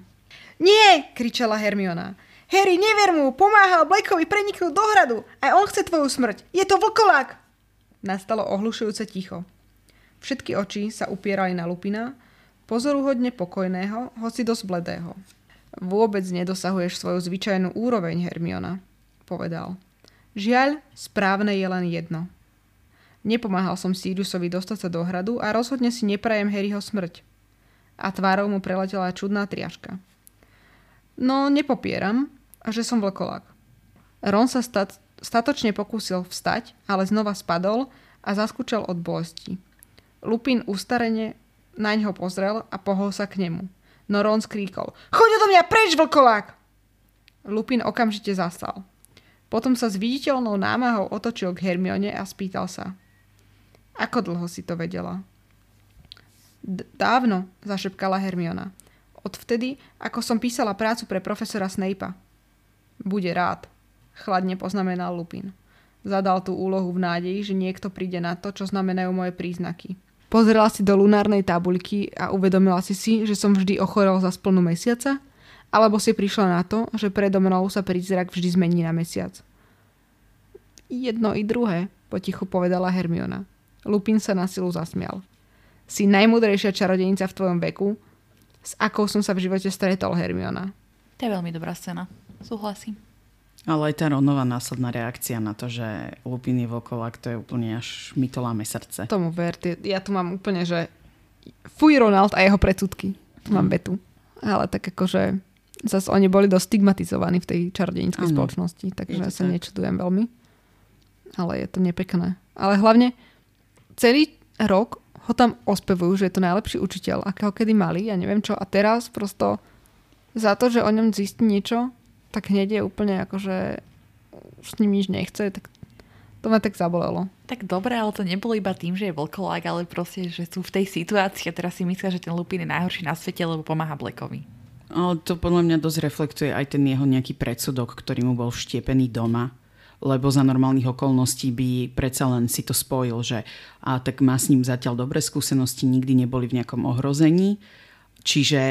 Nie! kričala Hermiona. Harry, never mu, pomáhal Blackovi preniknúť do hradu. Aj on chce tvoju smrť. Je to vlkolák! Nastalo ohlušujúce ticho. Všetky oči sa upierali na Lupina, pozoruhodne pokojného, hoci dosť bledého. Vôbec nedosahuješ svoju zvyčajnú úroveň, Hermiona, povedal. Žiaľ, správne je len jedno. Nepomáhal som Siriusovi dostať sa do hradu a rozhodne si neprajem Harryho smrť. A tvárou mu preletela čudná triažka. No, nepopieram, že som vlkolák. Ron sa stat- statočne pokúsil vstať, ale znova spadol a zaskúčal od bolesti. Lupin ustarene na ňo pozrel a pohol sa k nemu. No Ron skríkol. Choď do mňa preč, vlkolák! Lupin okamžite zastal. Potom sa s viditeľnou námahou otočil k Hermione a spýtal sa. Ako dlho si to vedela? Dávno, zašepkala Hermiona. Odvtedy, ako som písala prácu pre profesora Snape'a. Bude rád, chladne poznamenal Lupin. Zadal tú úlohu v nádeji, že niekto príde na to, čo znamenajú moje príznaky. Pozrela si do lunárnej tabuľky a uvedomila si si, že som vždy ochorel za splnú mesiaca? Alebo si prišla na to, že predo mnou sa prízrak vždy zmení na mesiac? Jedno i druhé, potichu povedala Hermiona. Lupin sa na silu zasmial. Si najmudrejšia čarodenica v tvojom veku, s akou som sa v živote stretol, Hermiona. To je veľmi dobrá scéna. Súhlasím. Ale aj tá Ronová následná reakcia na to, že Lupin je vokolak, to je úplne až mi to láme srdce. Tomu ver, ja tu mám úplne, že fuj Ronald a jeho predsudky. Tu mám betu. Ale tak akože zase oni boli dosť stigmatizovaní v tej čarodenickej spoločnosti, takže sa tak. nečudujem veľmi. Ale je to nepekné. Ale hlavne celý rok ho tam ospevujú, že je to najlepší učiteľ, akého kedy mali, ja neviem čo. A teraz prosto za to, že o ňom zistí niečo, tak hneď je úplne ako, že s ním nič nechce, tak To ma tak zabolelo. Tak dobre, ale to nebolo iba tým, že je vlkolák, ale proste, že sú v tej situácii a teraz si myslia, že ten Lupin je najhorší na svete, lebo pomáha Blackovi. Ale to podľa mňa dosť reflektuje aj ten jeho nejaký predsudok, ktorý mu bol vštiepený doma lebo za normálnych okolností by predsa len si to spojil, že a tak má s ním zatiaľ dobré skúsenosti, nikdy neboli v nejakom ohrození, čiže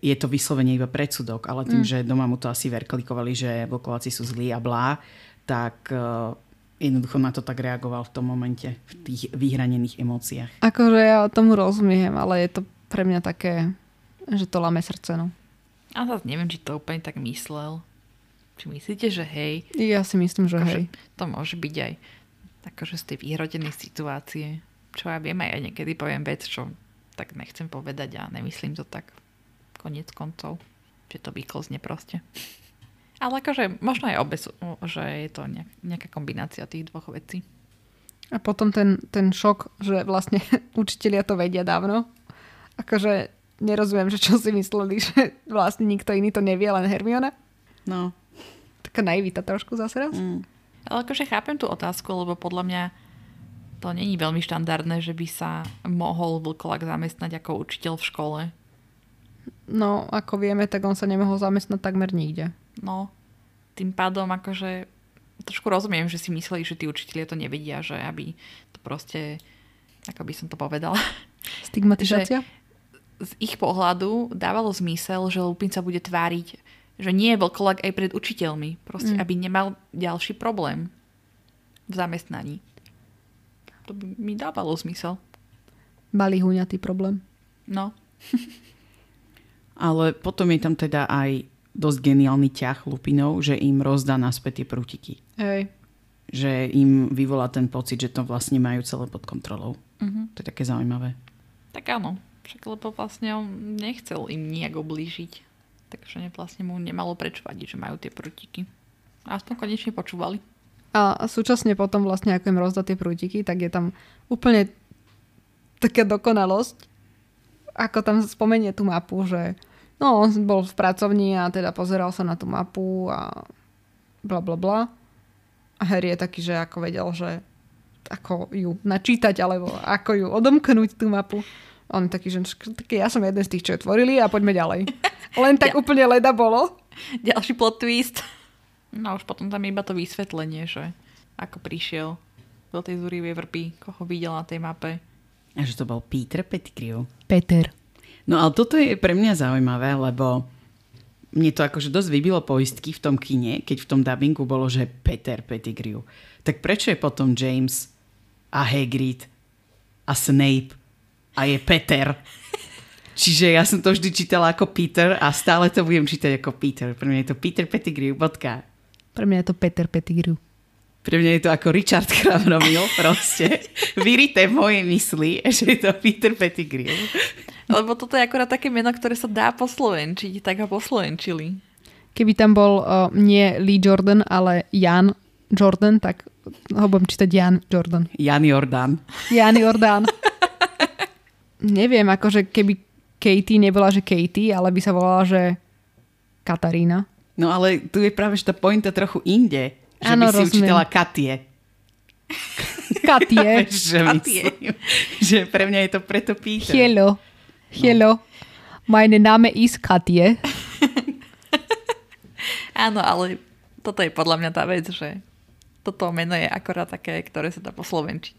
je to vyslovene iba predsudok, ale tým, mm. že doma mu to asi verklikovali, že vlkováci sú zlí a blá, tak uh, jednoducho na to tak reagoval v tom momente, v tých vyhranených emóciách. Akože ja tomu rozumiem, ale je to pre mňa také, že to lame srdce, no. A zase neviem, či to úplne tak myslel. Či myslíte, že hej? Ja si myslím, že akože hej. To môže byť aj akože z tej vyhrodenej situácie. Čo ja viem, aj ja niekedy poviem vec, čo tak nechcem povedať a nemyslím to tak konec koncov. Že to vyklzne proste. Ale akože možno aj obe že je to nejaká kombinácia tých dvoch vecí. A potom ten, ten šok, že vlastne učitelia to vedia dávno. Akože nerozumiem, že čo si mysleli, že vlastne nikto iný to nevie, len Hermiona. No, taká naivita trošku zase raz. Mm. Ale akože chápem tú otázku, lebo podľa mňa to není veľmi štandardné, že by sa mohol vlkolak zamestnať ako učiteľ v škole. No, ako vieme, tak on sa nemohol zamestnať takmer nikde. No, tým pádom akože trošku rozumiem, že si mysleli, že tí učitelia to nevedia, že aby to proste, ako by som to povedala. Stigmatizácia? z ich pohľadu dávalo zmysel, že Lupin sa bude tváriť že nie je vlkolak aj pred učiteľmi. Proste, mm. aby nemal ďalší problém v zamestnaní. To by mi dávalo zmysel. Malý huňatý problém. No. Ale potom je tam teda aj dosť geniálny ťah Lupinov, že im rozdá naspäť tie prútiky. Hej. Že im vyvolá ten pocit, že to vlastne majú celé pod kontrolou. Uh-huh. To je také zaujímavé. Tak áno. Však lebo vlastne on nechcel im nejak oblížiť. Takže vlastne mu nemalo preč vadiť, že majú tie prútiky. A aspoň konečne počúvali. A súčasne potom vlastne, ako im rozdá tie prútiky, tak je tam úplne taká dokonalosť, ako tam spomenie tú mapu, že no, on bol v pracovni a teda pozeral sa na tú mapu a bla bla bla. A Harry je taký, že ako vedel, že ako ju načítať, alebo ako ju odomknúť tú mapu. On taký, že taký, ja som jeden z tých, čo ju tvorili a poďme ďalej. Len tak úplne leda bolo. Ďalší plot twist. No už potom tam iba to vysvetlenie, že ako prišiel do tej zúrivej vrpy, koho videl na tej mape. A že to bol Peter Pettigrew. Peter. No ale toto je pre mňa zaujímavé, lebo mne to akože dosť vybilo poistky v tom kine, keď v tom dubbingu bolo, že Peter Pettigrew. Tak prečo je potom James a Hagrid a Snape a je Peter. Čiže ja som to vždy čítala ako Peter a stále to budem čítať ako Peter. Pre mňa je to Peter Pettigrew, bodka. Pre mňa je to Peter Pettigrew. Pre mňa je to ako Richard Kravnomil proste. Vyrité v mojej mysli, že je to Peter Pettigrew. Lebo toto je akorát také meno, ktoré sa dá poslovenčiť, tak ho poslovenčili. Keby tam bol uh, nie Lee Jordan, ale Jan Jordan, tak ho budem čítať Jan Jordan. Jan Jordan. Jan Jordan neviem, akože keby Katie nebola, že Katie, ale by sa volala, že Katarína. No ale tu je práve že tá pointa trochu inde. Že ano, by si rozumiem. učiteľa Katie. Katie. že, myslím, že pre mňa je to preto Peter. Hello. Hello. No. Meine Name is Katie. Áno, ale toto je podľa mňa tá vec, že toto meno je akorát také, ktoré sa dá poslovenčiť.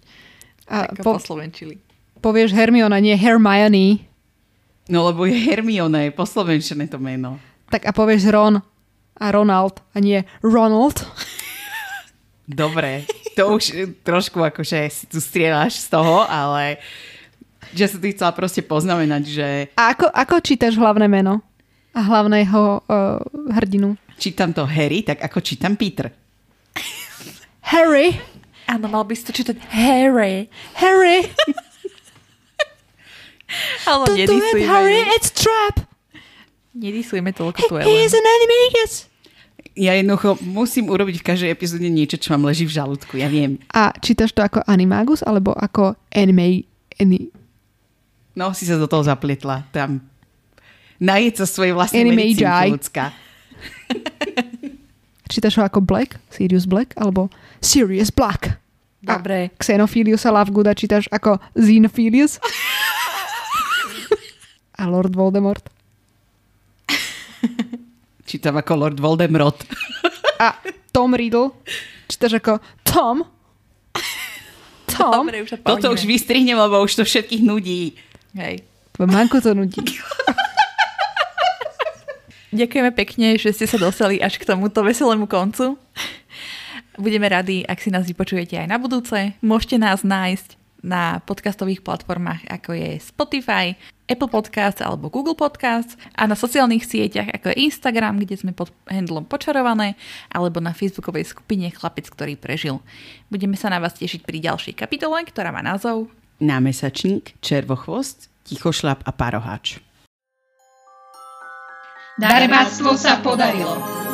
A po, poslovenčili povieš Hermiona, nie Hermione. No lebo je Hermione, je poslovenčené to meno. Tak a povieš Ron a Ronald a nie Ronald. Dobre, to už trošku akože si tu strieľaš z toho, ale že sa ty chcela proste poznamenať, že... A ako, ako čítaš hlavné meno? A hlavného uh, hrdinu? Čítam to Harry, tak ako čítam Peter. Harry. Áno, mal by si to čítať Harry. Harry. Ale Don't do it, Harry, it's trap. Nedisujeme toľko tu He is an enemy, yes. Ja jednoducho musím urobiť v každej epizóde niečo, čo vám leží v žalúdku, ja viem. A čítaš to ako Animagus, alebo ako anime... Any... No, si sa do toho zaplietla. Tam najeď sa svojej vlastnej medicínky ľudská. čítaš ho ako Black? Sirius Black? Alebo Sirius Black? Dobre. Xenophilius a Lovegooda čítaš ako Xenophilius. a Lord Voldemort. Čítam ako Lord Voldemort. A Tom Riddle čítaš ako Tom. Tom. Dobre, už sa Toto už vystrihnem, lebo už to všetkých nudí. Hej. Manko to nudí. Ďakujeme pekne, že ste sa dostali až k tomuto veselému koncu. Budeme radi, ak si nás vypočujete aj na budúce. Môžete nás nájsť na podcastových platformách, ako je Spotify, Apple Podcast alebo Google Podcast a na sociálnych sieťach, ako je Instagram, kde sme pod handlom počarované, alebo na facebookovej skupine Chlapec, ktorý prežil. Budeme sa na vás tešiť pri ďalšej kapitole, ktorá má názov Námesačník, červochvost, tichošlap a parohač. Darebáctvo sa podarilo.